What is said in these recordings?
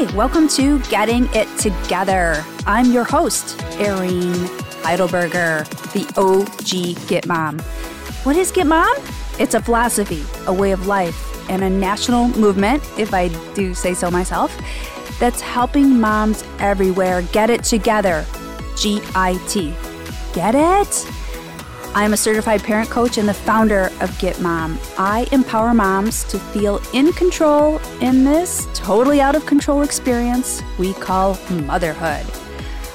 Hi, welcome to Getting It Together. I'm your host, Erin Heidelberger, the OG Get Mom. What is Get Mom? It's a philosophy, a way of life, and a national movement, if I do say so myself, that's helping moms everywhere get it together. G I T. Get it? I'm a certified parent coach and the founder of Get Mom. I empower moms to feel in control in this totally out of control experience we call motherhood.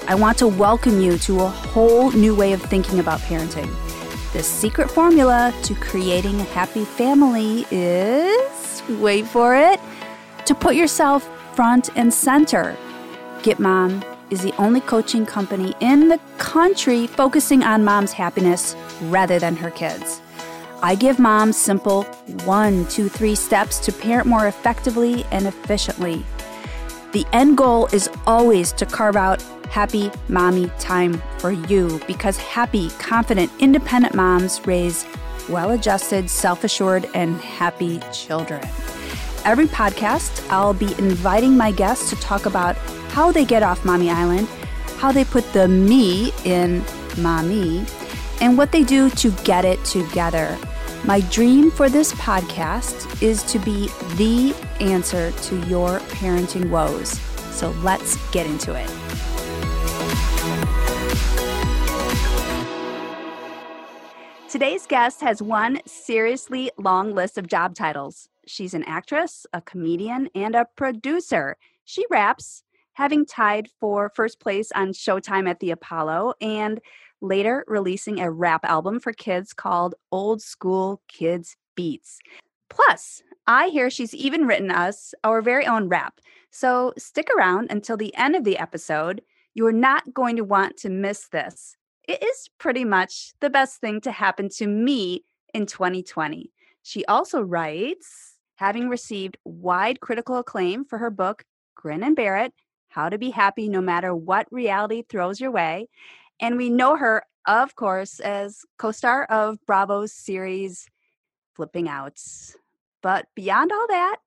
I want to welcome you to a whole new way of thinking about parenting. The secret formula to creating a happy family is wait for it to put yourself front and center. Get Mom is the only coaching company in the country focusing on mom's happiness rather than her kids. I give moms simple one, two, three steps to parent more effectively and efficiently. The end goal is always to carve out happy mommy time for you because happy, confident, independent moms raise well adjusted, self assured, and happy children. Every podcast, I'll be inviting my guests to talk about how they get off Mommy Island, how they put the me in mommy, and what they do to get it together. My dream for this podcast is to be the answer to your parenting woes. So let's get into it. Today's guest has one seriously long list of job titles. She's an actress, a comedian, and a producer. She raps, having tied for first place on Showtime at the Apollo, and later releasing a rap album for kids called Old School Kids Beats. Plus, I hear she's even written us our very own rap. So stick around until the end of the episode. You are not going to want to miss this. It is pretty much the best thing to happen to me in 2020. She also writes, having received wide critical acclaim for her book, Grin and Bear It how to be happy no matter what reality throws your way. And we know her, of course, as co star of Bravo's series Flipping Outs. But beyond all that,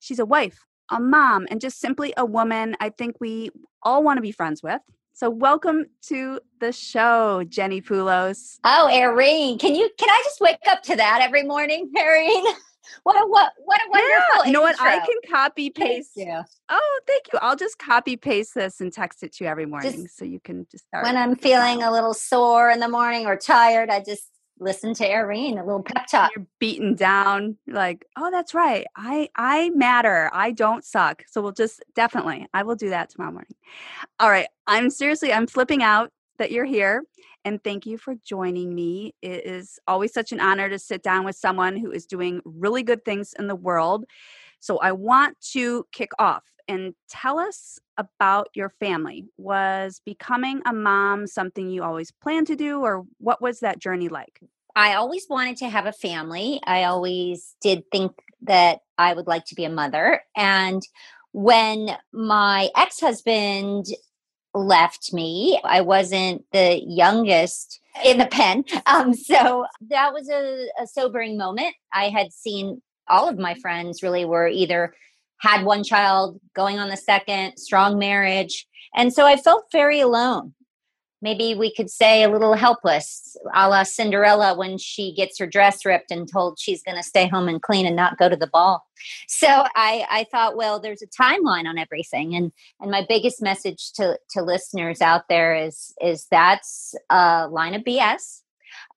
she's a wife, a mom, and just simply a woman I think we all want to be friends with. So welcome to the show, Jenny Pulos. Oh, Erin, can you can I just wake up to that every morning, Erin? what a what what a wonderful yeah. You know what? I can copy paste. Yeah. Oh, thank you. I'll just copy paste this and text it to you every morning, just, so you can just start. When I'm feeling a little sore in the morning or tired, I just listen to Erin, a little pep talk. You're beaten down, like, oh, that's right. I I matter. I don't suck. So we'll just definitely. I will do that tomorrow morning. All right. I'm seriously. I'm flipping out that you're here and thank you for joining me. It is always such an honor to sit down with someone who is doing really good things in the world. So I want to kick off and tell us about your family. Was becoming a mom something you always planned to do, or what was that journey like? I always wanted to have a family. I always did think that I would like to be a mother. And when my ex husband left me. I wasn't the youngest in the pen. Um, so that was a, a sobering moment. I had seen all of my friends really were either had one child, going on the second, strong marriage. And so I felt very alone maybe we could say a little helpless, a la Cinderella when she gets her dress ripped and told she's going to stay home and clean and not go to the ball. So I, I thought, well, there's a timeline on everything, and and my biggest message to to listeners out there is is that's a line of BS.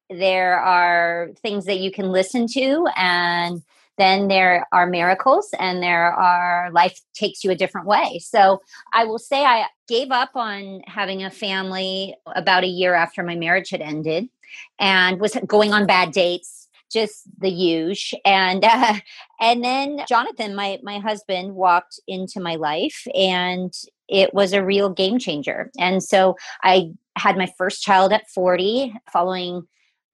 There are things that you can listen to and then there are miracles and there are life takes you a different way. So I will say I gave up on having a family about a year after my marriage had ended and was going on bad dates just the huge and uh, and then jonathan my my husband walked into my life and it was a real game changer and so i had my first child at 40 following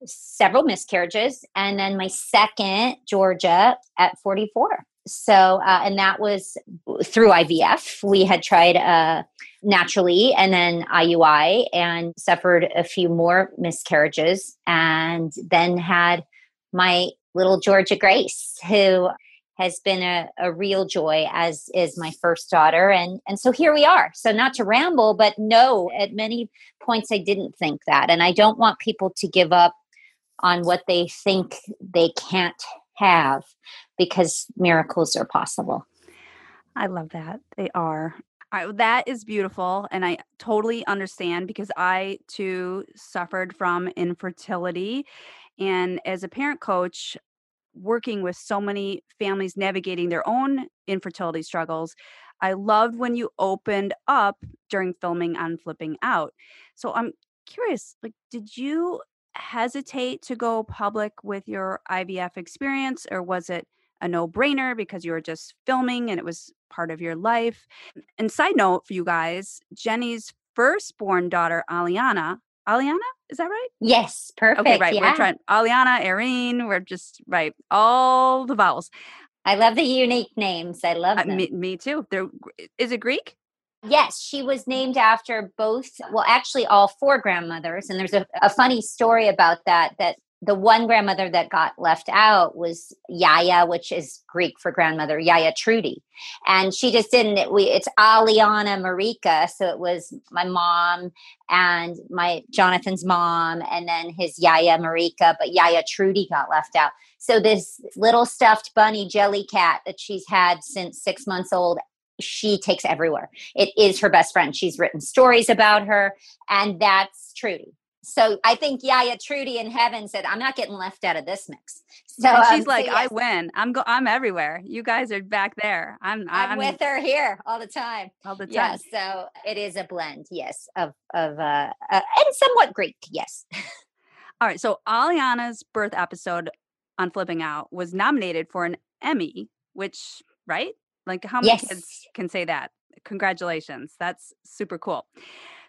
several miscarriages, and then my second, Georgia, at 44. So, uh, and that was through IVF. We had tried uh, naturally and then IUI and suffered a few more miscarriages, and then had my little Georgia Grace, who has been a, a real joy as is my first daughter and and so here we are so not to ramble but no at many points i didn't think that and i don't want people to give up on what they think they can't have because miracles are possible i love that they are I, that is beautiful and i totally understand because i too suffered from infertility and as a parent coach working with so many families navigating their own infertility struggles. I loved when you opened up during filming on Flipping Out. So I'm curious, like, did you hesitate to go public with your IVF experience, or was it a no brainer because you were just filming and it was part of your life? And side note for you guys, Jenny's firstborn daughter, Aliana, Aliana, is that right? Yes, perfect. Okay, right. Yeah. We're trying Aliana, Erin. We're just right. All the vowels. I love the unique names. I love them. Uh, me, me too. is it Greek? Yes, she was named after both, well, actually, all four grandmothers. And there's a, a funny story about that that the one grandmother that got left out was Yaya, which is Greek for grandmother, Yaya Trudy. And she just didn't, it, we, it's Aliana Marika. So it was my mom and my Jonathan's mom, and then his Yaya Marika, but Yaya Trudy got left out. So this little stuffed bunny Jellycat that she's had since six months old she takes everywhere. It is her best friend. She's written stories about her, and that's Trudy so I think Yaya Trudy in heaven said, "I'm not getting left out of this mix." So and she's um, like, so yes. "I win. I'm go. I'm everywhere. You guys are back there. I'm. I'm, I'm with her here all the time. All the time. So it is a blend. Yes, of of uh, uh and somewhat Greek. Yes. all right. So Aliana's birth episode on Flipping Out was nominated for an Emmy, which right? Like how many yes. kids can say that? Congratulations. That's super cool.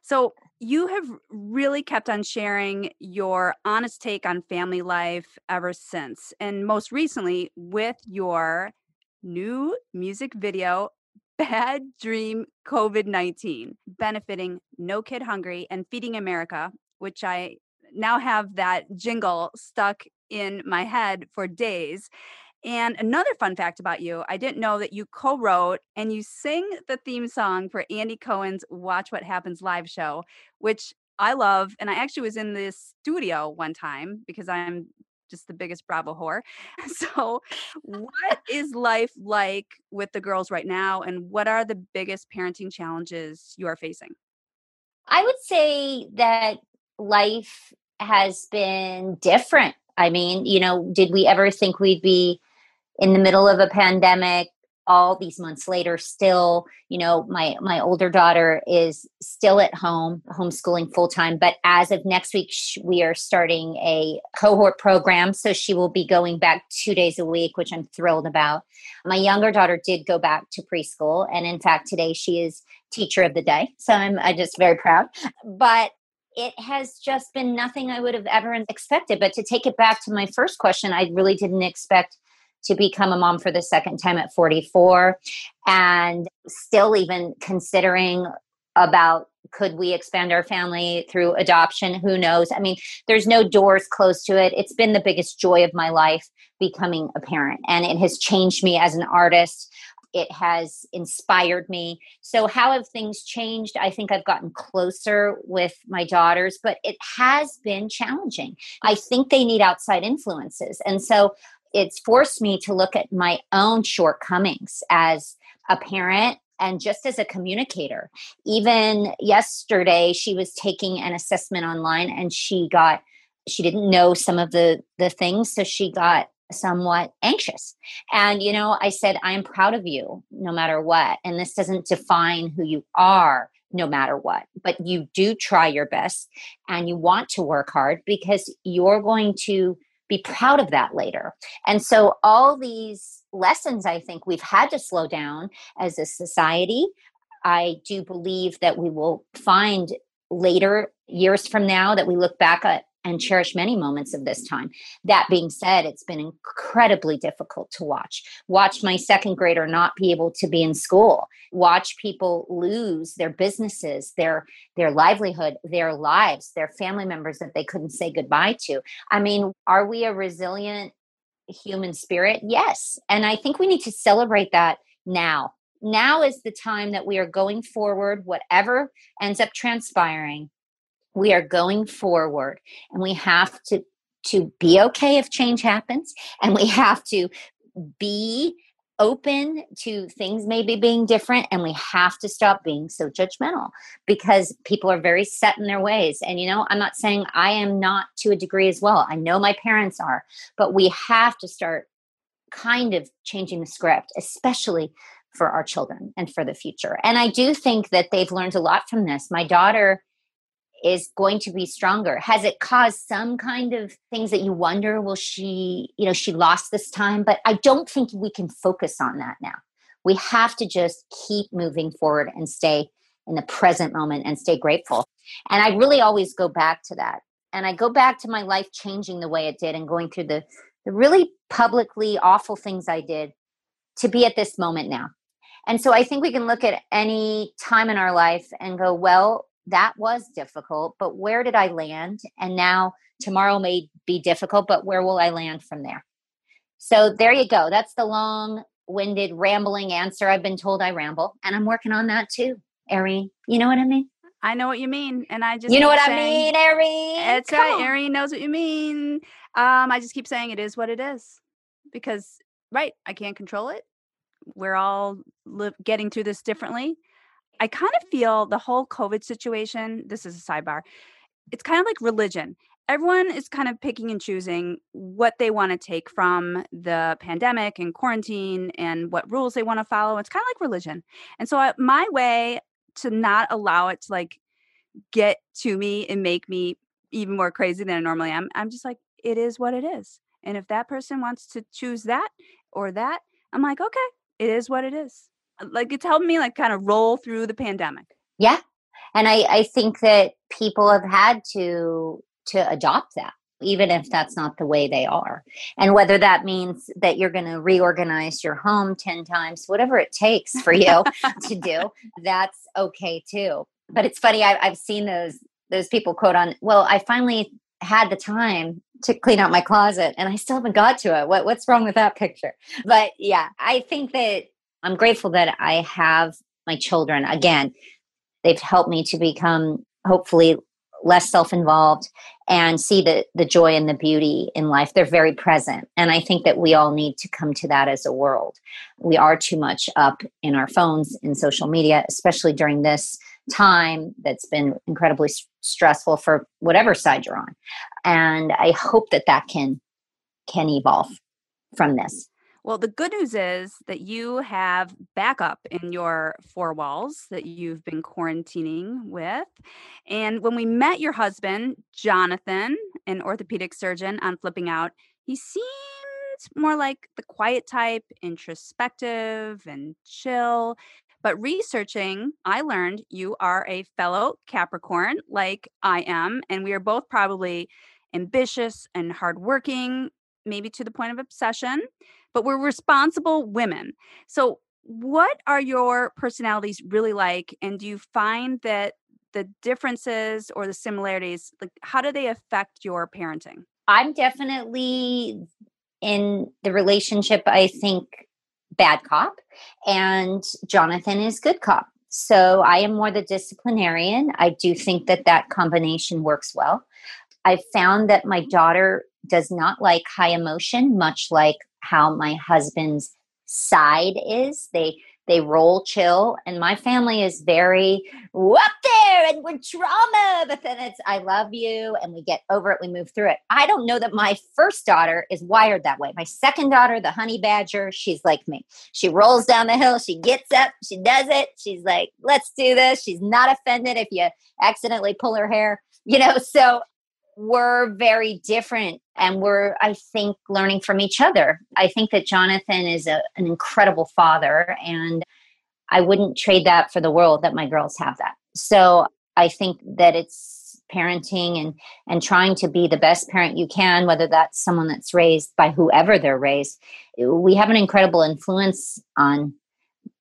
So, you have really kept on sharing your honest take on family life ever since. And most recently, with your new music video, Bad Dream COVID 19, benefiting No Kid Hungry and Feeding America, which I now have that jingle stuck in my head for days. And another fun fact about you, I didn't know that you co wrote and you sing the theme song for Andy Cohen's Watch What Happens live show, which I love. And I actually was in this studio one time because I'm just the biggest Bravo whore. So, what is life like with the girls right now? And what are the biggest parenting challenges you are facing? I would say that life has been different. I mean, you know, did we ever think we'd be in the middle of a pandemic all these months later still you know my my older daughter is still at home homeschooling full time but as of next week we are starting a cohort program so she will be going back 2 days a week which I'm thrilled about my younger daughter did go back to preschool and in fact today she is teacher of the day so I'm, I'm just very proud but it has just been nothing I would have ever expected. But to take it back to my first question, I really didn't expect to become a mom for the second time at 44 and still even considering about could we expand our family through adoption who knows i mean there's no doors closed to it it's been the biggest joy of my life becoming a parent and it has changed me as an artist it has inspired me. So, how have things changed? I think I've gotten closer with my daughters, but it has been challenging. I think they need outside influences. And so, it's forced me to look at my own shortcomings as a parent and just as a communicator. Even yesterday, she was taking an assessment online and she got, she didn't know some of the, the things. So she got somewhat anxious. And, you know, I said, I'm proud of you no matter what. And this doesn't define who you are no matter what, but you do try your best and you want to work hard because you're going to be proud of that later. And so, all these lessons, I think we've had to slow down as a society. I do believe that we will find later years from now that we look back at and cherish many moments of this time. That being said, it's been incredibly difficult to watch. Watch my second grader not be able to be in school. Watch people lose their businesses, their their livelihood, their lives, their family members that they couldn't say goodbye to. I mean, are we a resilient human spirit? Yes. And I think we need to celebrate that now. Now is the time that we are going forward, whatever ends up transpiring. We are going forward and we have to to be okay if change happens and we have to be open to things maybe being different and we have to stop being so judgmental because people are very set in their ways. And you know i'm not saying i am not to a degree as well. I know my parents are but we have to start kind of changing the script especially for our children and for the future. And i do think that they've learned a lot from this. My daughter is going to be stronger? Has it caused some kind of things that you wonder will she you know she lost this time? But i don't think we can focus on that now. We have to just keep moving forward and stay in the present moment and stay grateful. And i really always go back to that. And i go back to my life changing the way it did and going through the the really publicly awful things i did to be at this moment now. And so i think we can look at any time in our life and go well that was difficult, but where did I land? And now tomorrow may be difficult, but where will I land from there? So there you go. That's the long winded, rambling answer. I've been told I ramble, and I'm working on that too, Erin. You know what I mean? I know what you mean, and I just you know what saying, I mean, Erin. It's right. Erin knows what you mean. Um, I just keep saying it is what it is because right, I can't control it. We're all li- getting through this differently. I kind of feel the whole COVID situation, this is a sidebar, it's kind of like religion. Everyone is kind of picking and choosing what they want to take from the pandemic and quarantine and what rules they want to follow. It's kind of like religion. And so, I, my way to not allow it to like get to me and make me even more crazy than I normally am, I'm just like, it is what it is. And if that person wants to choose that or that, I'm like, okay, it is what it is like it's helped me like kind of roll through the pandemic yeah and i i think that people have had to to adopt that even if that's not the way they are and whether that means that you're going to reorganize your home 10 times whatever it takes for you to do that's okay too but it's funny I, i've seen those those people quote on well i finally had the time to clean out my closet and I still haven't got to it. What what's wrong with that picture? But yeah, I think that I'm grateful that I have my children. Again, they've helped me to become hopefully less self-involved and see the the joy and the beauty in life. They're very present and i think that we all need to come to that as a world. We are too much up in our phones in social media especially during this time that's been incredibly stressful for whatever side you're on. And i hope that that can can evolve from this well, the good news is that you have backup in your four walls that you've been quarantining with. And when we met your husband, Jonathan, an orthopedic surgeon on Flipping Out, he seemed more like the quiet type, introspective and chill. But researching, I learned you are a fellow Capricorn, like I am, and we are both probably ambitious and hardworking, maybe to the point of obsession but we're responsible women. So, what are your personalities really like? And do you find that the differences or the similarities, like, how do they affect your parenting? I'm definitely in the relationship, I think, bad cop, and Jonathan is good cop. So I am more the disciplinarian. I do think that that combination works well. I've found that my mm. daughter does not like high emotion, much like how my husband's side is. They they roll chill and my family is very up there and we're trauma but then it's i love you and we get over it we move through it. I don't know that my first daughter is wired that way. My second daughter the honey badger she's like me. She rolls down the hill she gets up she does it. She's like let's do this. She's not offended if you accidentally pull her hair you know? So we're very different and we're i think learning from each other. I think that jonathan is a, an incredible father and i wouldn't trade that for the world that my girls have that. So i think that it's parenting and and trying to be the best parent you can whether that's someone that's raised by whoever they're raised we have an incredible influence on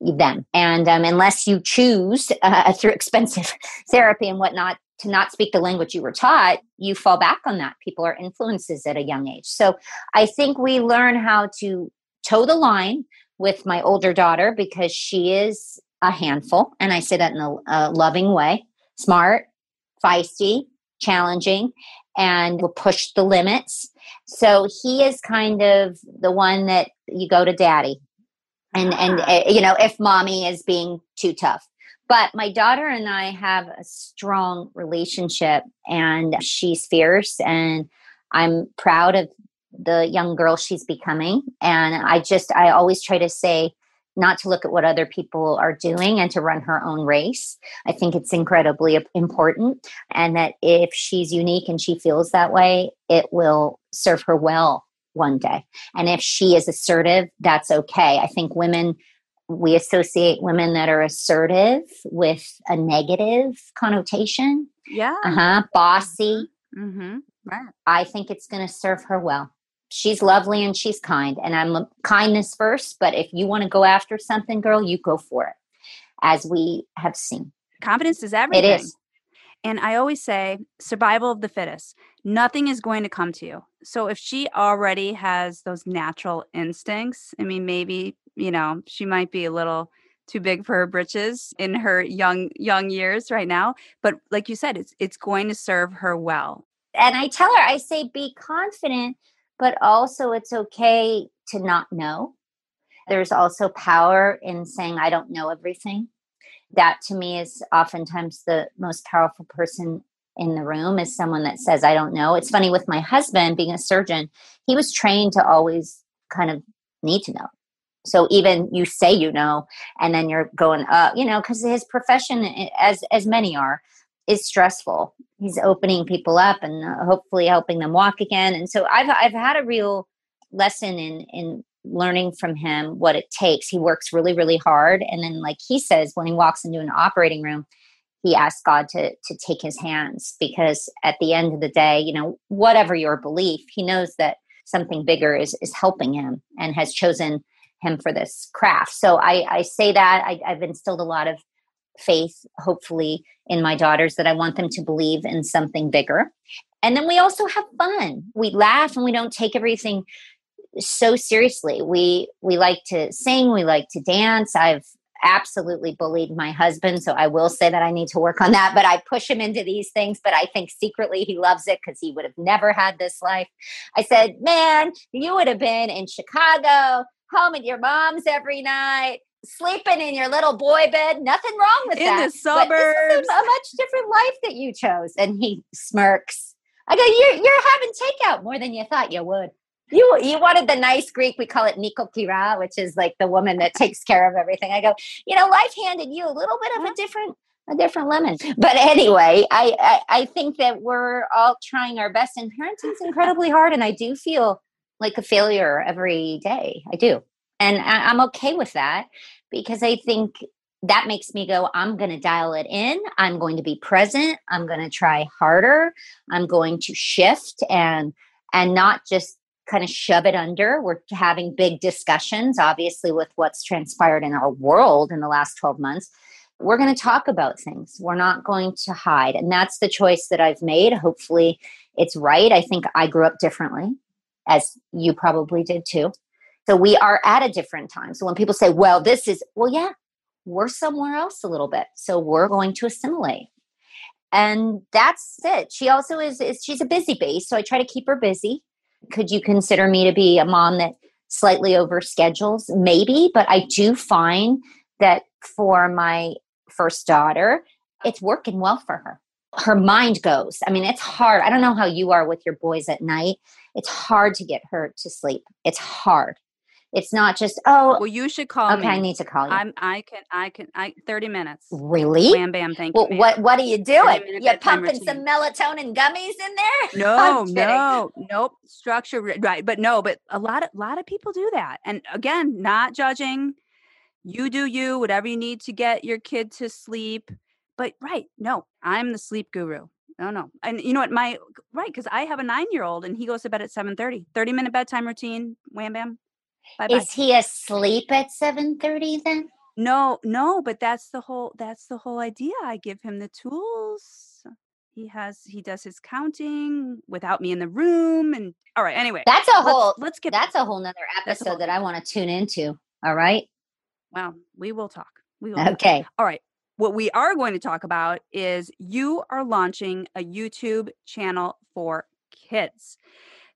them. And um, unless you choose uh, through expensive therapy and whatnot to not speak the language you were taught, you fall back on that. People are influences at a young age. So I think we learn how to toe the line with my older daughter because she is a handful. And I say that in a, a loving way smart, feisty, challenging, and will push the limits. So he is kind of the one that you go to daddy. And, and uh, you know, if mommy is being too tough. But my daughter and I have a strong relationship, and she's fierce, and I'm proud of the young girl she's becoming. And I just, I always try to say, not to look at what other people are doing and to run her own race. I think it's incredibly important. And that if she's unique and she feels that way, it will serve her well one day. And if she is assertive, that's okay. I think women we associate women that are assertive with a negative connotation. Yeah. Uh huh. Bossy. Mm-hmm. mm-hmm. Right. I think it's going to serve her well. She's lovely and she's kind, and I'm a kindness first. But if you want to go after something, girl, you go for it, as we have seen. Confidence is everything. It is. And I always say survival of the fittest. Nothing is going to come to you. So if she already has those natural instincts, I mean, maybe you know, she might be a little too big for her britches in her young young years right now, but like you said, it's it's going to serve her well. And I tell her I say be confident, but also it's okay to not know. There's also power in saying I don't know everything. That to me is oftentimes the most powerful person in the room is someone that says I don't know. It's funny with my husband being a surgeon, he was trained to always kind of need to know so even you say you know and then you're going up you know because his profession as as many are is stressful. He's opening people up and uh, hopefully helping them walk again. And so i've i've had a real lesson in in learning from him what it takes. He works really really hard. And then like he says when he walks into an operating room he asks god to to take his hands because at the end of the day you know whatever your belief he knows that something bigger is is helping him and has chosen him for this craft. So I, I say that I, I've instilled a lot of faith, hopefully, in my daughters that I want them to believe in something bigger. And then we also have fun. We laugh and we don't take everything so seriously. We we like to sing, we like to dance. I've absolutely bullied my husband, so I will say that I need to work on that, but I push him into these things, but I think secretly he loves it cuz he would have never had this life. I said, "Man, you would have been in Chicago home at your mom's every night, sleeping in your little boy bed. Nothing wrong with in that. In the suburbs. a, much different life that you chose. And he smirks. I go, you're you're having takeout more than you thought you would. You you wanted the nice Greek. We call it nikokira, which is like the woman that takes care of everything. I go, you know, life handed you a little bit of a different a different lemon. But anyway, I, I, I think that we're all trying our best, and parenting's incredibly hard. And I do feel like a failure every day. I do. And I, I'm okay with that because I think that makes me go, I'm going to dial it in. I'm going to be present. I'm going to try harder. I'm going to shift and, and not just kind of shove it under. We're having big discussions, obviously, with what's transpired in our world in the last 12 months. We're going to talk about things. We're not going to hide. And that's the choice that I've made. Hopefully, it's right. I think I grew up differently as you probably did too. So we are at a different time. So when people say, well, this is, well, yeah, we're somewhere else a little bit. So we're going to assimilate. And that's it. She also is, is she's a busy bee. So I try to keep her busy. Could you consider me to be a mom that slightly over schedules? Maybe, but I do find that for my first daughter, it's working well for her her mind goes. I mean, it's hard. I don't know how you are with your boys at night. It's hard to get her to sleep. It's hard. It's not just oh. Well, you should call okay, me. I need to call you. I'm. I can. I can. I. Thirty minutes. Really? Bam, bam. Thank well, you. What What are you doing? You're pumping some melatonin gummies in there? No, no, nope. Structure right, but no, but a lot of a lot of people do that, and again, not judging. You do you. Whatever you need to get your kid to sleep but right, no, I'm the sleep guru. No, no. And you know what? My right, because I have a nine year old and he goes to bed at 7 30. 30 minute bedtime routine. Wham bam. Bye bye. Is he asleep at 7 30 then? No, no, but that's the whole that's the whole idea. I give him the tools. he has he does his counting without me in the room and all right anyway that's a whole let's, let's get that's a whole nother episode whole that i want to tune into all right well we will talk we will okay talk. all right what we are going to talk about is you are launching a youtube channel for kids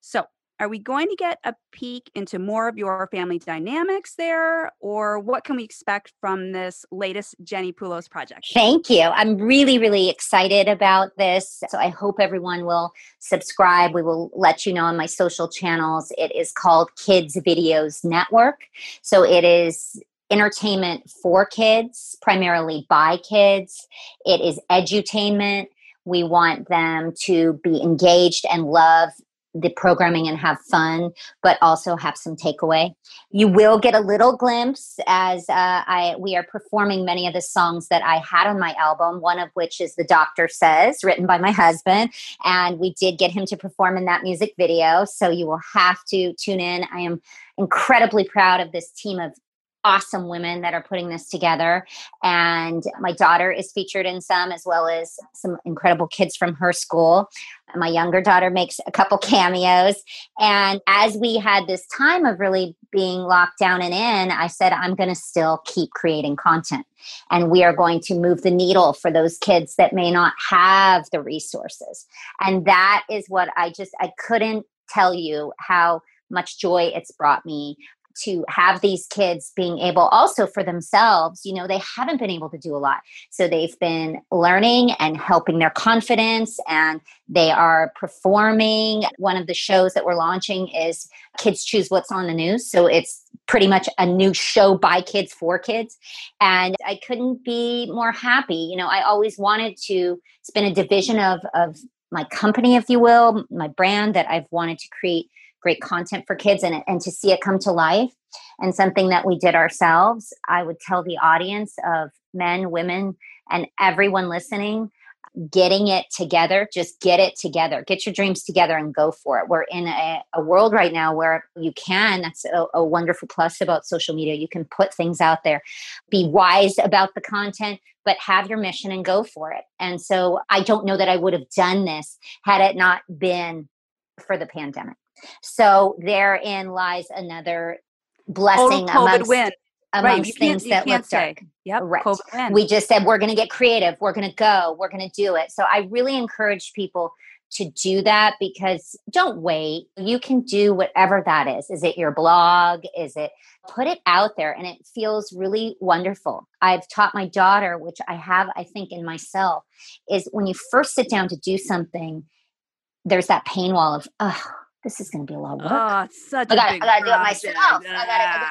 so are we going to get a peek into more of your family dynamics there, or what can we expect from this latest Jenny Pulos project? Thank you. I'm really, really excited about this. So I hope everyone will subscribe. We will let you know on my social channels. It is called Kids Videos Network. So it is entertainment for kids, primarily by kids. It is edutainment. We want them to be engaged and love the programming and have fun, but also have some takeaway. You will get a little glimpse as uh, I we are performing many of the songs that I had on my album. One of which is "The Doctor Says," written by my husband, and we did get him to perform in that music video. So you will have to tune in. I am incredibly proud of this team of awesome women that are putting this together. And my daughter is featured in some, as well as some incredible kids from her school. My younger daughter makes a couple cameos. And as we had this time of really being locked down and in, I said, I'm going to still keep creating content. And we are going to move the needle for those kids that may not have the resources. And that is what I just, I couldn't tell you how much joy it's brought me to have these kids being able also for themselves you know they haven't been able to do a lot. So they've been learning and helping their confidence and they are performing. One of the shows that we're launching is kids choose what's on the news. So it's pretty much a new show by kids for kids. And i couldn't be more happy. You know i always wanted to it's been a division of of my company if you will my brand that i've wanted to create great content for kids and, and to see it come to life. And something that we did ourselves i would tell the audience of men women and everyone listening getting it together just get it together. Get your dreams together and go for it. We're in a, a world right now where you can that's a, a wonderful plus about social media. You can put things out there. Be wise about the content but have your mission and go for it. And so i don't know that i would have done this had it not been for the pandemic so therein lies another blessing Total COVID amongst, win. amongst things that look dark. Yep. Right. COVID win. We just said we're going to get creative. We're going to go. We're going to do it. So I really encourage people to do that because don't wait. You can do whatever that is. Is it your blog? Is it put it out there and it feels really wonderful. I've taught my daughter, which I have, I think, in myself, is when you first sit down to do something, there's that pain wall of, oh, this is going to be a lot of work. Oh, it's such I a gotta, big I gotta do it project. myself. I gotta, I gotta,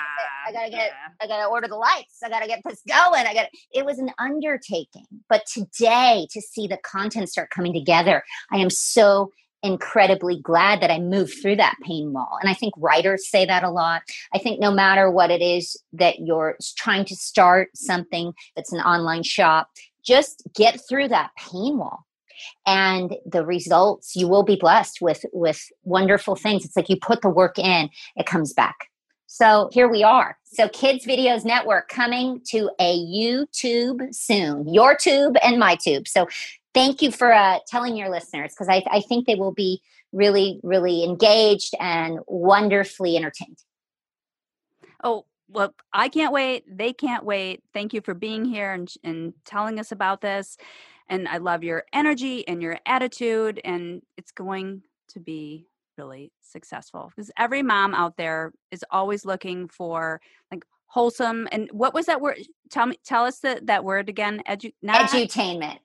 I gotta get, I gotta order the lights. I gotta get this going. I gotta. It was an undertaking, but today to see the content start coming together, I am so incredibly glad that I moved through that pain wall. And I think writers say that a lot. I think no matter what it is that you're trying to start something that's an online shop, just get through that pain wall and the results you will be blessed with with wonderful things it's like you put the work in it comes back so here we are so kids videos network coming to a youtube soon your tube and my tube so thank you for uh, telling your listeners because I, I think they will be really really engaged and wonderfully entertained Oh, well, I can't wait. They can't wait. Thank you for being here and, and telling us about this. And I love your energy and your attitude. And it's going to be really successful because every mom out there is always looking for like wholesome. And what was that word? Tell me, tell us the, that word again. Edu, not edutainment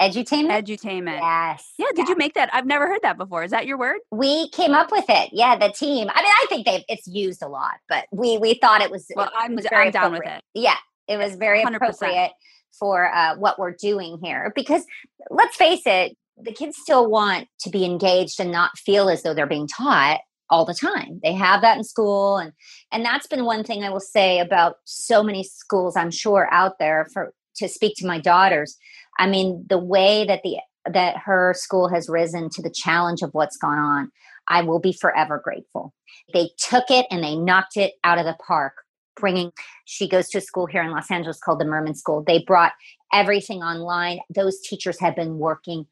edutainment edutainment. yes Yeah. Did you make that? I've never heard that before. Is that your word? we came up with it yeah the team i mean i think they've it's used a lot but we we thought it was Well, it I'm, was very I'm down with it. yeah it was very 100%. appropriate for uh, what we're doing here because let's face it the kids still want to be engaged and not feel as though they're being taught all the time. They have that in school and and that's been one thing i will say about so many schools i'm sure out there for to speak to my daughters. I mean the way that the that her school has risen to the challenge of what's gone on i will be forever grateful. They took it and they knocked it out of the park bringing she goes to a school here in los angeles called the Mirman school they brought everything online those teachers have been working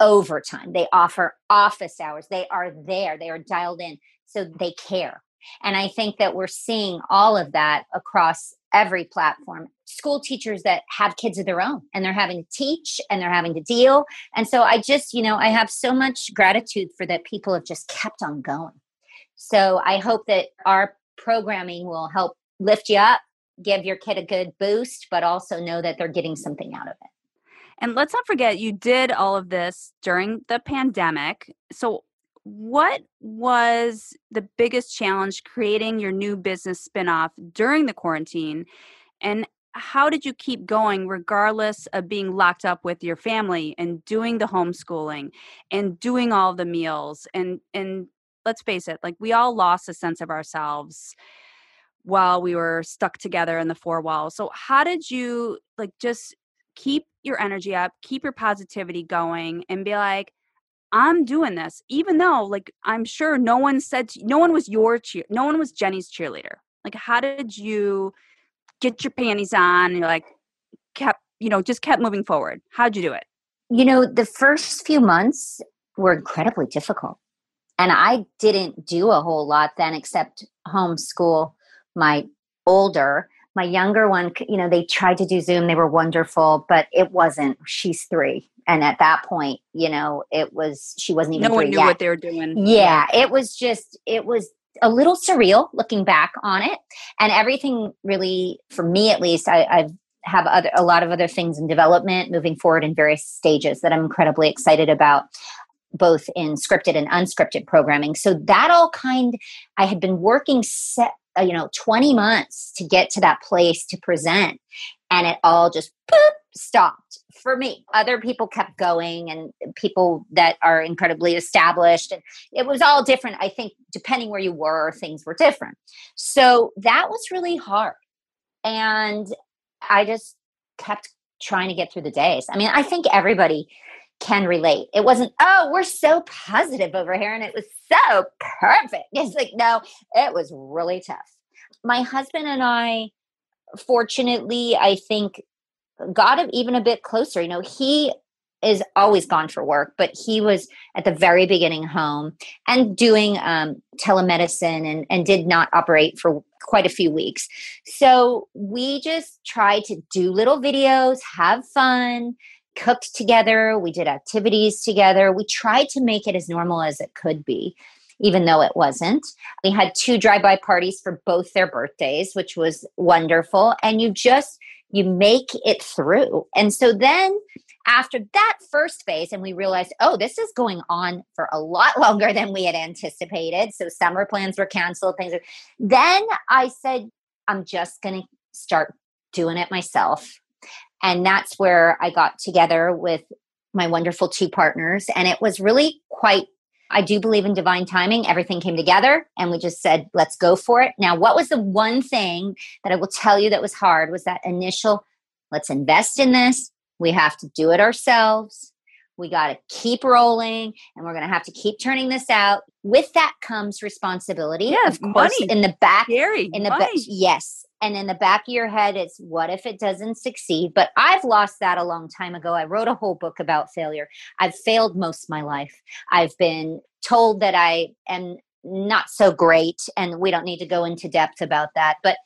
overtime. They offer office hours. They are there. They are dialed in. So they care. And I think that we're seeing all of that across every platform. School teachers that have kids of their own and they're having to teach and they're having to deal. And so I just, you know, I have so much gratitude for that people have just kept on going. So I hope that our programming will help lift you up, give your kid a good boost, but also know that they're getting something out of it. And let's not forget, you did all of this during the pandemic. So, what was the biggest challenge creating your new business spinoff during the quarantine? And how did you keep going regardless of being locked up with your family and doing the homeschooling and doing all the meals and and let's face it like we all lost a sense of ourselves while we were stuck together in the four walls. So how did you like just keep your energy up keep your positivity going and be like i'm doing this even though like i'm sure no one said to, no one was your cheer no one was jenny's cheerleader. Like how did you get your panties on and you're like kept you know just kept moving forward? How'd you do it? You know the first few months were incredibly difficult and i didn't do a whole lot then except homeschool my older my younger one you know they tried to do zoom they were wonderful but it wasn't she's three. And at that point you know it was she wasn't even no one knew yet. what they were doing. Yeah. it was just it was a little surreal looking back on it. And everything really for me at least I, i've have other a lot of other things in development moving forward in various stages that i'm incredibly excited about both in scripted and unscripted programming. So that all kind i had been working set Uh, you know 20 months to get to that place to present. And it all just boop, stopped for me. Other people kept going and people that are incredibly established. And it was all different. I think depending where you were things were different. So that was really hard. And i just kept trying to get through the days. I mean i think everybody can relate. It wasn't, oh, we're so positive over here and it was so perfect. It's like, no, it was really tough. My husband and I, fortunately, I think got even a bit closer. You know, he is always gone for work, but he was at the very beginning home and doing um, telemedicine and, and did not operate for quite a few weeks. So we just tried to do little videos, have fun, cooked together, we did activities together. We tried to make it as normal as it could be, even though it wasn't. We had two drive-by parties for both their birthdays, which was wonderful. And you just you make it through. And so then after that first phase, and we realized, oh, this is going on for a lot longer than we had anticipated. So summer plans were canceled, things. Then I said, I'm just going to start doing it myself and that's where I got together with my wonderful two partners. And it was really quite, I do believe in divine timing. Everything came together and we just said, let's go for it. Now, what was the one thing that I will tell you that was hard was that initial, let's invest in this. We have to do it ourselves. We got to keep rolling and we're going to have to keep turning this out. With that comes responsibility. Yeah, of course, money. in the back. Scary. In the money. back. Yes and in the back of your head it's what if it doesn't succeed? But i've lost that a long time ago. I wrote a whole book about failure. I've failed most of my life. I've been told that i am not so great and we don't need to go into depth about that but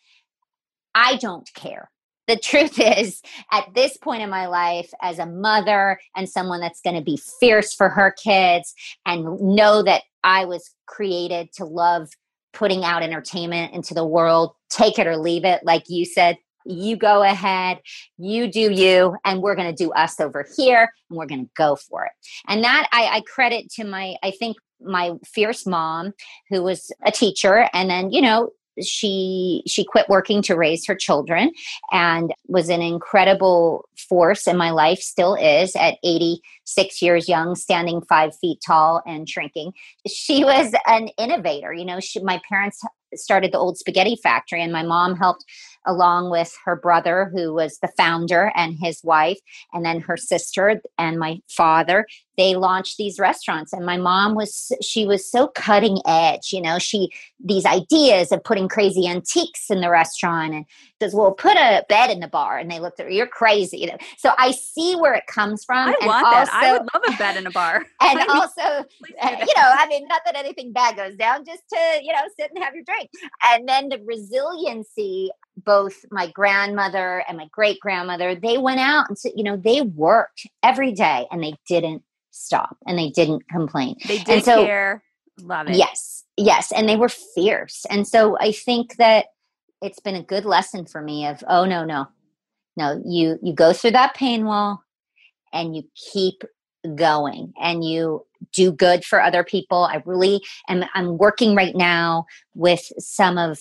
i don't care. The truth is at this point in my life as a mother and someone that's going to be fierce for her kids and know that i was created to love putting out entertainment into the world. Take it or leave it. Like you said, you go ahead, you do you, and we're going to do us over here, and we're going to go for it. And that I, I credit to my, I think, my fierce mom, who was a teacher, and then, you know, she she quit working to raise her children and was an incredible force in my life still is at 86 years young standing five feet tall and shrinking. She was an innovator you know she, my parents started the old spaghetti factory and my mom helped along with her brother who was the founder and his wife and then her sister and my father they launched these restaurants and my mom was she was so cutting edge you know she these ideas of putting crazy antiques in the restaurant and says, "Well, put a bed in the bar," and they looked at her. You're crazy. So I see where it comes from. I and want also, that. I would love a bed in a bar. And I mean, also, eh, that. you know, I mean, not that anything bad goes down, just to you know sit and have your drink. And then the resiliency. Both my grandmother and my great grandmother, they went out and so, you know they worked every day and they didn't stop and they didn't complain. they did so- care. Love it. Yes, yes, and they were fierce. And so I think that it's been a good lesson for me of oh no no no you you go through that pain wall and you keep going and you do good for other people i really am i'm working right now with some of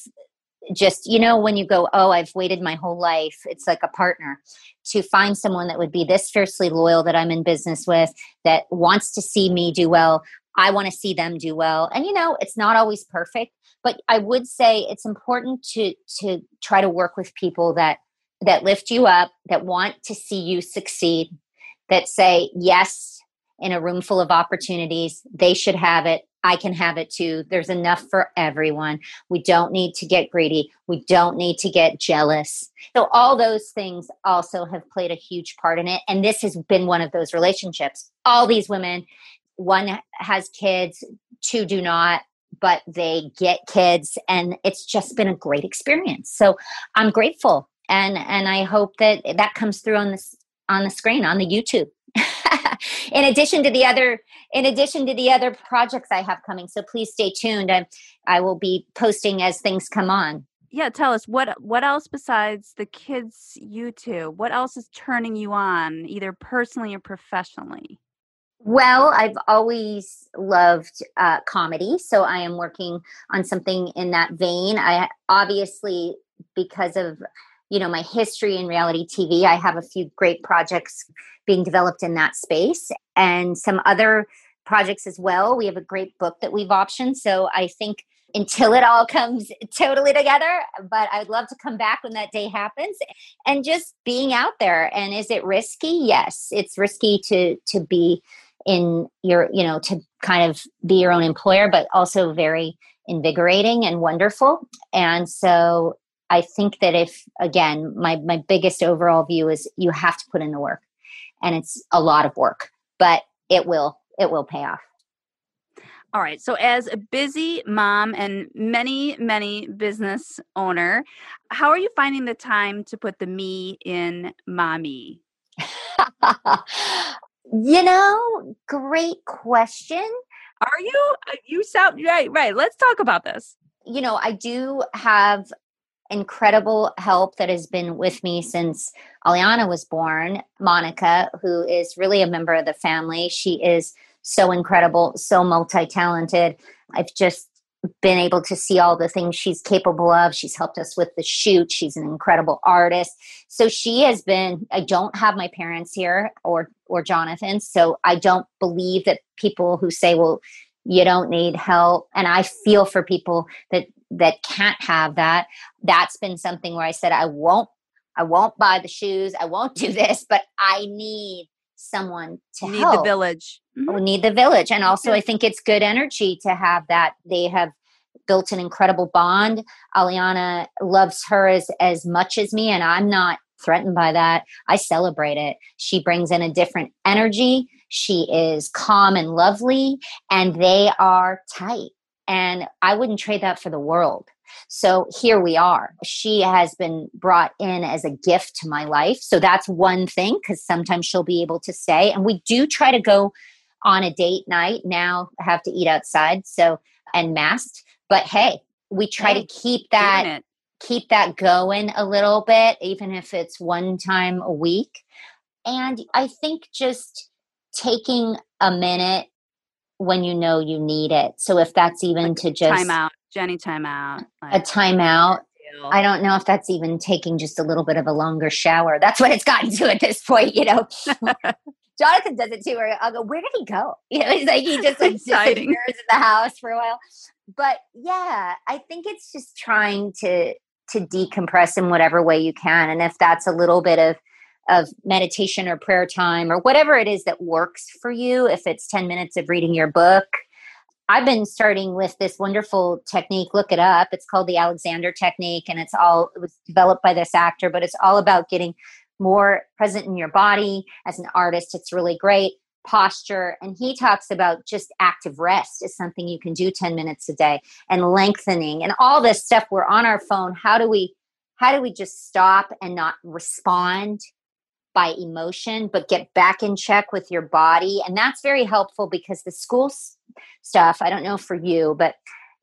just you know when you go oh i've waited my whole life it's like a partner to find someone that would be this fiercely loyal that i'm in business with that wants to see me do well i want to see them do well and you know it's not always perfect but i would say it's important to to try to work with people that that lift you up that want to see you succeed that say yes in a room full of opportunities they should have it i can have it too. There's enough for everyone. We don't need to get greedy. We don't need to get jealous. So all those things also have played a huge part in it. And this has been one of those relationships. All these women one has kids two do not but they get kids and it's just been a great experience. So i'm grateful and and i hope that that comes through on this on the screen on the youtube in addition to the other in addition to the other projects i have coming so please stay tuned i, I will be posting as things come on Yeah, tell us what what else besides the kids you YouTube? What else is turning you on, either personally or professionally? Well, I've always loved uh, comedy, so I am working on something in that vein. I obviously, because of you know my history in reality TV, I have a few great projects being developed in that space, and some other projects as well. We have a great book that we've optioned, so I think until it all comes totally together. But I'd love to come back when that day happens and just being out there. And is it risky? Yes, it's risky to to be in your, you know, to kind of be your own employer, but also very invigorating and wonderful. And so I think that if again, my my biggest overall view is you have to put in the work. And it's a lot of work, but it will it will pay off. All right. So, as a busy mom and many, many business owner, how are you finding the time to put the me in mommy? you know, great question. Are you? You sound right. Right. Let's talk about this. You know, I do have incredible help that has been with me since Aliana was born. Monica, who is really a member of the family, she is so incredible, so multi talented. I've just been able to see all the things she's capable of. She's helped us with the shoot. She's an incredible artist. So she has been I don't have my parents here or or Jonathan, so I don't believe that people who say, "Well, you don't need help." And I feel for people that that can't have that. That's been something where I said I won't I won't buy the shoes. I won't do this, but I need someone to need help the village. Mhm. we need the village and also i think it's good energy to have that they have built an incredible bond aliana loves her as as much as me and i'm not threatened by that i celebrate it she brings in a different energy she is calm and lovely and they are tight and i wouldn't trade that for the world so here we are. She has been brought in as a gift to my life. So that's one thing because sometimes she'll be able to stay. And we do try to go on a date night now, have to eat outside. So, and masked. But hey, we try Hey, to keep that keep that going a little bit, even if it's one time a week. And I think just taking a minute when you know you need it. So if that's even to just Time out. Jenny, time out. a timeout, I don't know if that's even taking just a little bit of a longer shower. That's what it's gotten to at this point, you know. Jonathan does it too, where I'll go, Where did he go? You know, he's like, he just like disappears in the house for a while. But yeah, I think it's just trying to to decompress in whatever way you can. And if that's a little bit of of meditation or prayer time or whatever it is that works for you, if it's 10 minutes of reading your book, I've been starting with this wonderful technique. Look it up. It's called the Alexander technique, and it's all it was developed by this actor, but it's all about getting more present in your body as an artist. It's really great posture and he talks about just active rest is something you can do 10 minutes a day and lengthening and all this stuff we're on our phone how do we how do we just stop and not respond by emotion but get back in check with your body. And that's very helpful because the school stuff i don't know for you but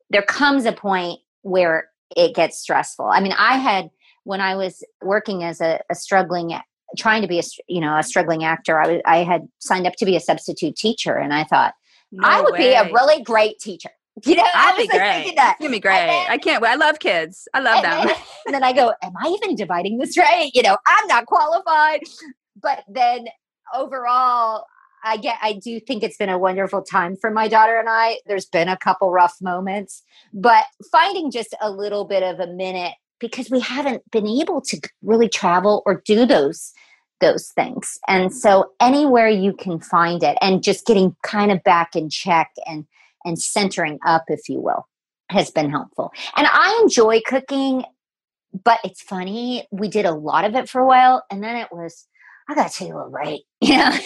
there comes a point where it gets stressful. I mean i had when i was working as a, a struggling trying to be a you know a struggling actor i, I had signed up to be a substitute teacher and i thought no i would way. be a really great teacher you know, I'd be like great. That. Be great. Then, I can't. wait. I love kids. I love them. Then, and then I go, "Am I even dividing this right?" You know, I'm not qualified. But then overall, I get. I do think it's been a wonderful time for my daughter and I. There's been a couple rough moments, but finding just a little bit of a minute because we haven't been able to really travel or do those those things. And so anywhere you can find it and just getting kind of back in check and and centering up if you will has been helpful. And I enjoy cooking, but it's funny, we did a lot of it for a while and then it was I got to tell you a right. You know,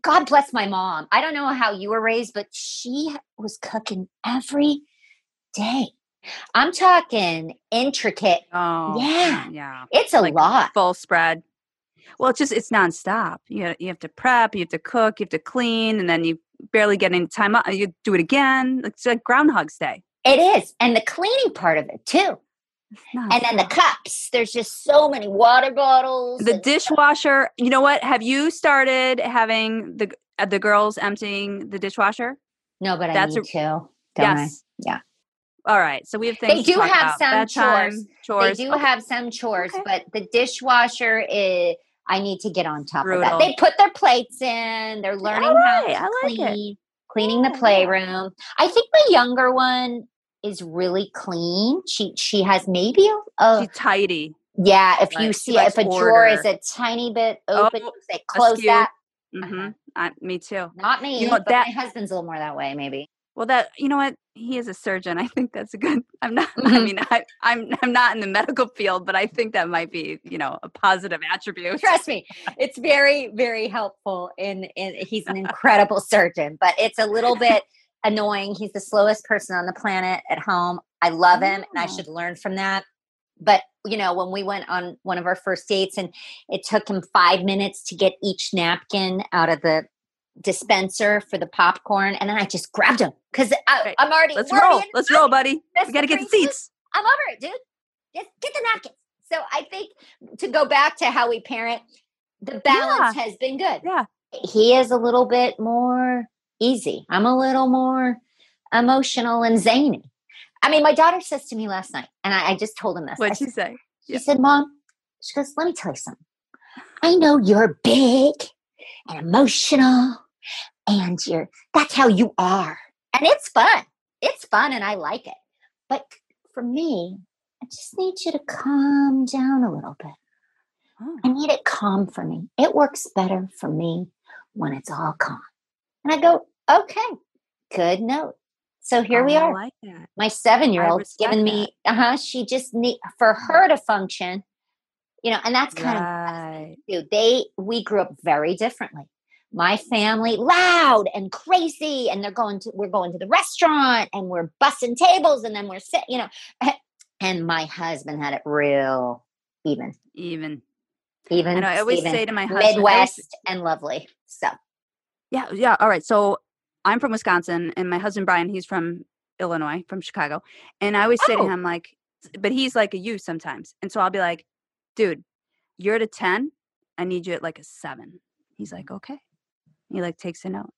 God bless my mom. I don't know how you were raised, but she was cooking every day. I'm talking intricate. Oh, yeah. Yeah. It's a like lot. Full spread. Well, it's just, it's nonstop. You, you have to prep, you have to cook, you have to clean, and then you barely get any time up. You do it again. It's like Groundhog's Day. It is. And the cleaning part of it, too. And then the cups. There's just so many water bottles. The dishwasher. You know what? Have you started having the uh, the girls emptying the dishwasher? No, but That's I need a, to. yes. I? Yeah. All right. So we have things. They do have some chores. chores. They do okay. have some chores, okay. but the dishwasher is. I need to get on top Brutal. of that. They put their plates in. They're learning right. how to like clean, it. cleaning yeah. the playroom. I think the younger one is really clean. She she has maybe a, a She's tidy. Yeah, if like, you see if a order. drawer is a tiny bit open, oh, say close that. Mm-hmm. Uh-huh. Uh, me too. Not me. You know, that, my husband's a little more that way, maybe. Well, that you know what he is a surgeon. I think that's a good. I'm not. Mm-hmm. I mean, I, I'm I'm not in the medical field, but I think that might be you know a positive attribute. Trust me, it's very very helpful. In in he's an incredible surgeon, but it's a little bit annoying. He's the slowest person on the planet at home. I love him, and I oh. should learn from that. But you know, when we went on one of our first dates, and it took him five minutes to get each napkin out of the dispenser for the popcorn, and then I just grabbed him because right. I'm already. Let's roll. Let's roll, buddy. We got to get the seats. I'm over it, dude. Just get the napkins. So I think to go back to how we parent, the balance yeah. has been good. Yeah. He is a little bit more easy. I'm a little more emotional and zany. I mean, my daughter says to me last night, and I, I just told him this. What'd she say? She yeah. said, Mom, she goes, let me tell you something. I know you're big and emotional and you're that's how you are. And it's fun. It's fun and i like it. But for me i just need you to calm down a little bit. Oh. i need it calm for me. It works better for me when it's all calm. And i go okay good note. So here oh, we are. like my seven year old's giving me uh-huh she just need for her to function you know and that's kind right. of they we grew up very differently my family loud and crazy and they're going to we're going to the restaurant and we're bussing tables and then we're sitting you know and my husband had it real even even even and i always even. say to my husband midwest always, and lovely so yeah yeah all right so i'm from wisconsin and my husband brian he's from illinois from chicago and i always say oh. to him like but he's like a you sometimes and so i'll be like dude you're at a 10 i need you at like a 7 he's like okay he like takes a note.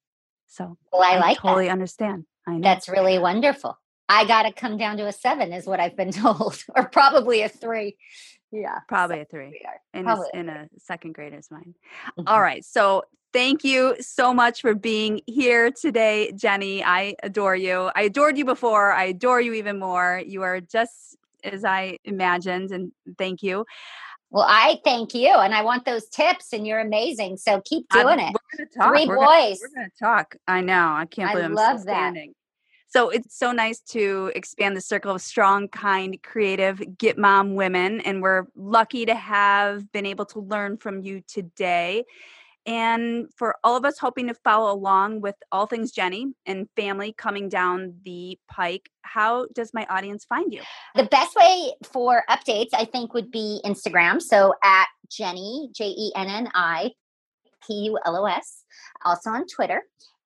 So well, I, I like totally that. understand. I know. That's really wonderful. I got to come down to a seven, is what I've been told, or probably a three. Yeah, probably a three in a, in a second grader's mind. Mm-hmm. All right, so thank you so much for being here today, Jenny. I adore you. I adored you before. I adore you even more. You are just as I imagined, and thank you. Well, I thank you, and I want those tips, and you're amazing. So keep doing I, it. We're gonna talk. Three we're boys. Gonna, we're going to talk. I know. I can't believe I I'm love that. Standing. So it's so nice to expand the circle of strong, kind, creative Get Mom women. And we're lucky to have been able to learn from you today. And for all of us hoping to follow along with all things Jenny and family coming down the pike, how does my audience find you? The best way for updates, I think, would be Instagram. So at Jenny, J E N N I P U L O S, also on Twitter.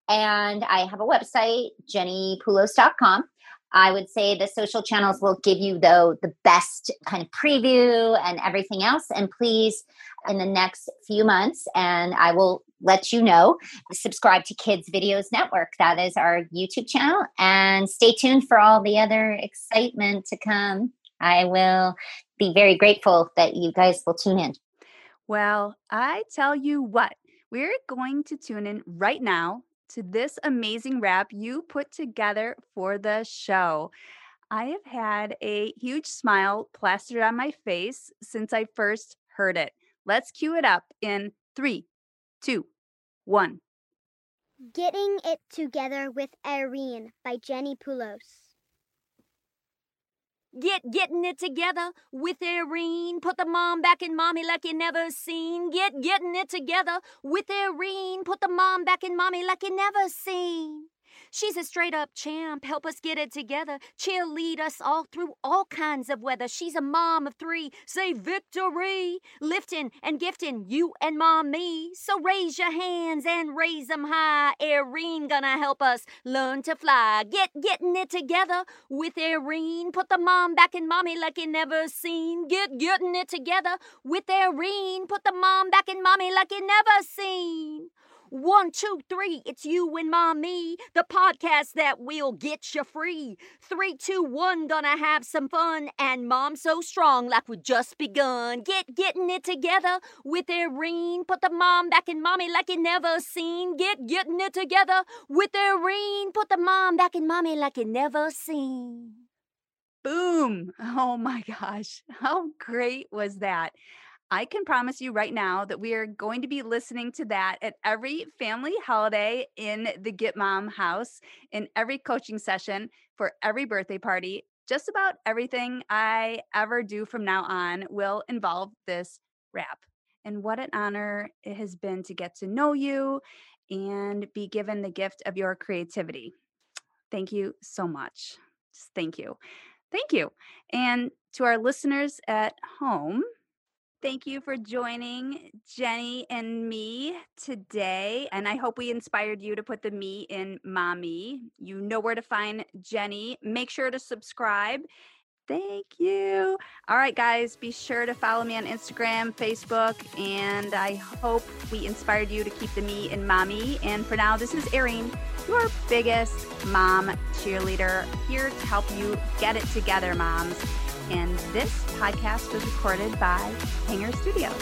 And I have a website, jennipulos.com. I would say the social channels will give you though the best kind of preview and everything else. And please, in the next few months, and I will let you know, subscribe to Kids Videos Network. That is our YouTube channel. And stay tuned for all the other excitement to come. I will be very grateful that you guys will tune in. Well, I tell you what, we're going to tune in right now to this amazing wrap you put together for the show. I have had a huge smile plastered on my face since I first heard it. Let's cue it up in three, two, one. Getting It Together with Irene by Jenny Pulos. Get getting it together with Irene. Put the mom back in mommy like you never seen. Get getting it together with Irene. Put the mom back in mommy like you never seen. She's a straight up champ. Help us get it together. Cheerlead us all through all kinds of weather. She's a mom of three. Say victory. Lifting and gifting you and mom me. So raise your hands and raise them high. Erin gonna help us learn to fly. Get getting it together with Erin. Put the mom back in mommy like you never seen. Get getting it together with Erin. Put the mom back in mommy like you never seen. One, two, three, it's you and mommy, the podcast that will get you free. Three, two, one, gonna have some fun, and mom so strong like we just begun. Get getting it together with Irene. Put the mom back in mommy like you never seen. Get getting it together with Irene. Put the mom back in mommy like you never seen. Boom! Oh my gosh, how great was that? I can promise you right now that we are going to be listening to that at every family holiday in the Get Mom house, in every coaching session, for every birthday party. Just about everything I ever do from now on will involve this wrap. And what an honor it has been to get to know you and be given the gift of your creativity. Thank you so much. Just thank you. Thank you. And to our listeners at home, Thank you for joining Jenny and me today. And I hope we inspired you to put the me in mommy. You know where to find Jenny. Make sure to subscribe. Thank you. All right, guys, be sure to follow me on Instagram, Facebook, and I hope we inspired you to keep the me in mommy. And for now, this is Erin, your biggest mom cheerleader, here to help you get it together, moms and this podcast was recorded by Hanger Studios.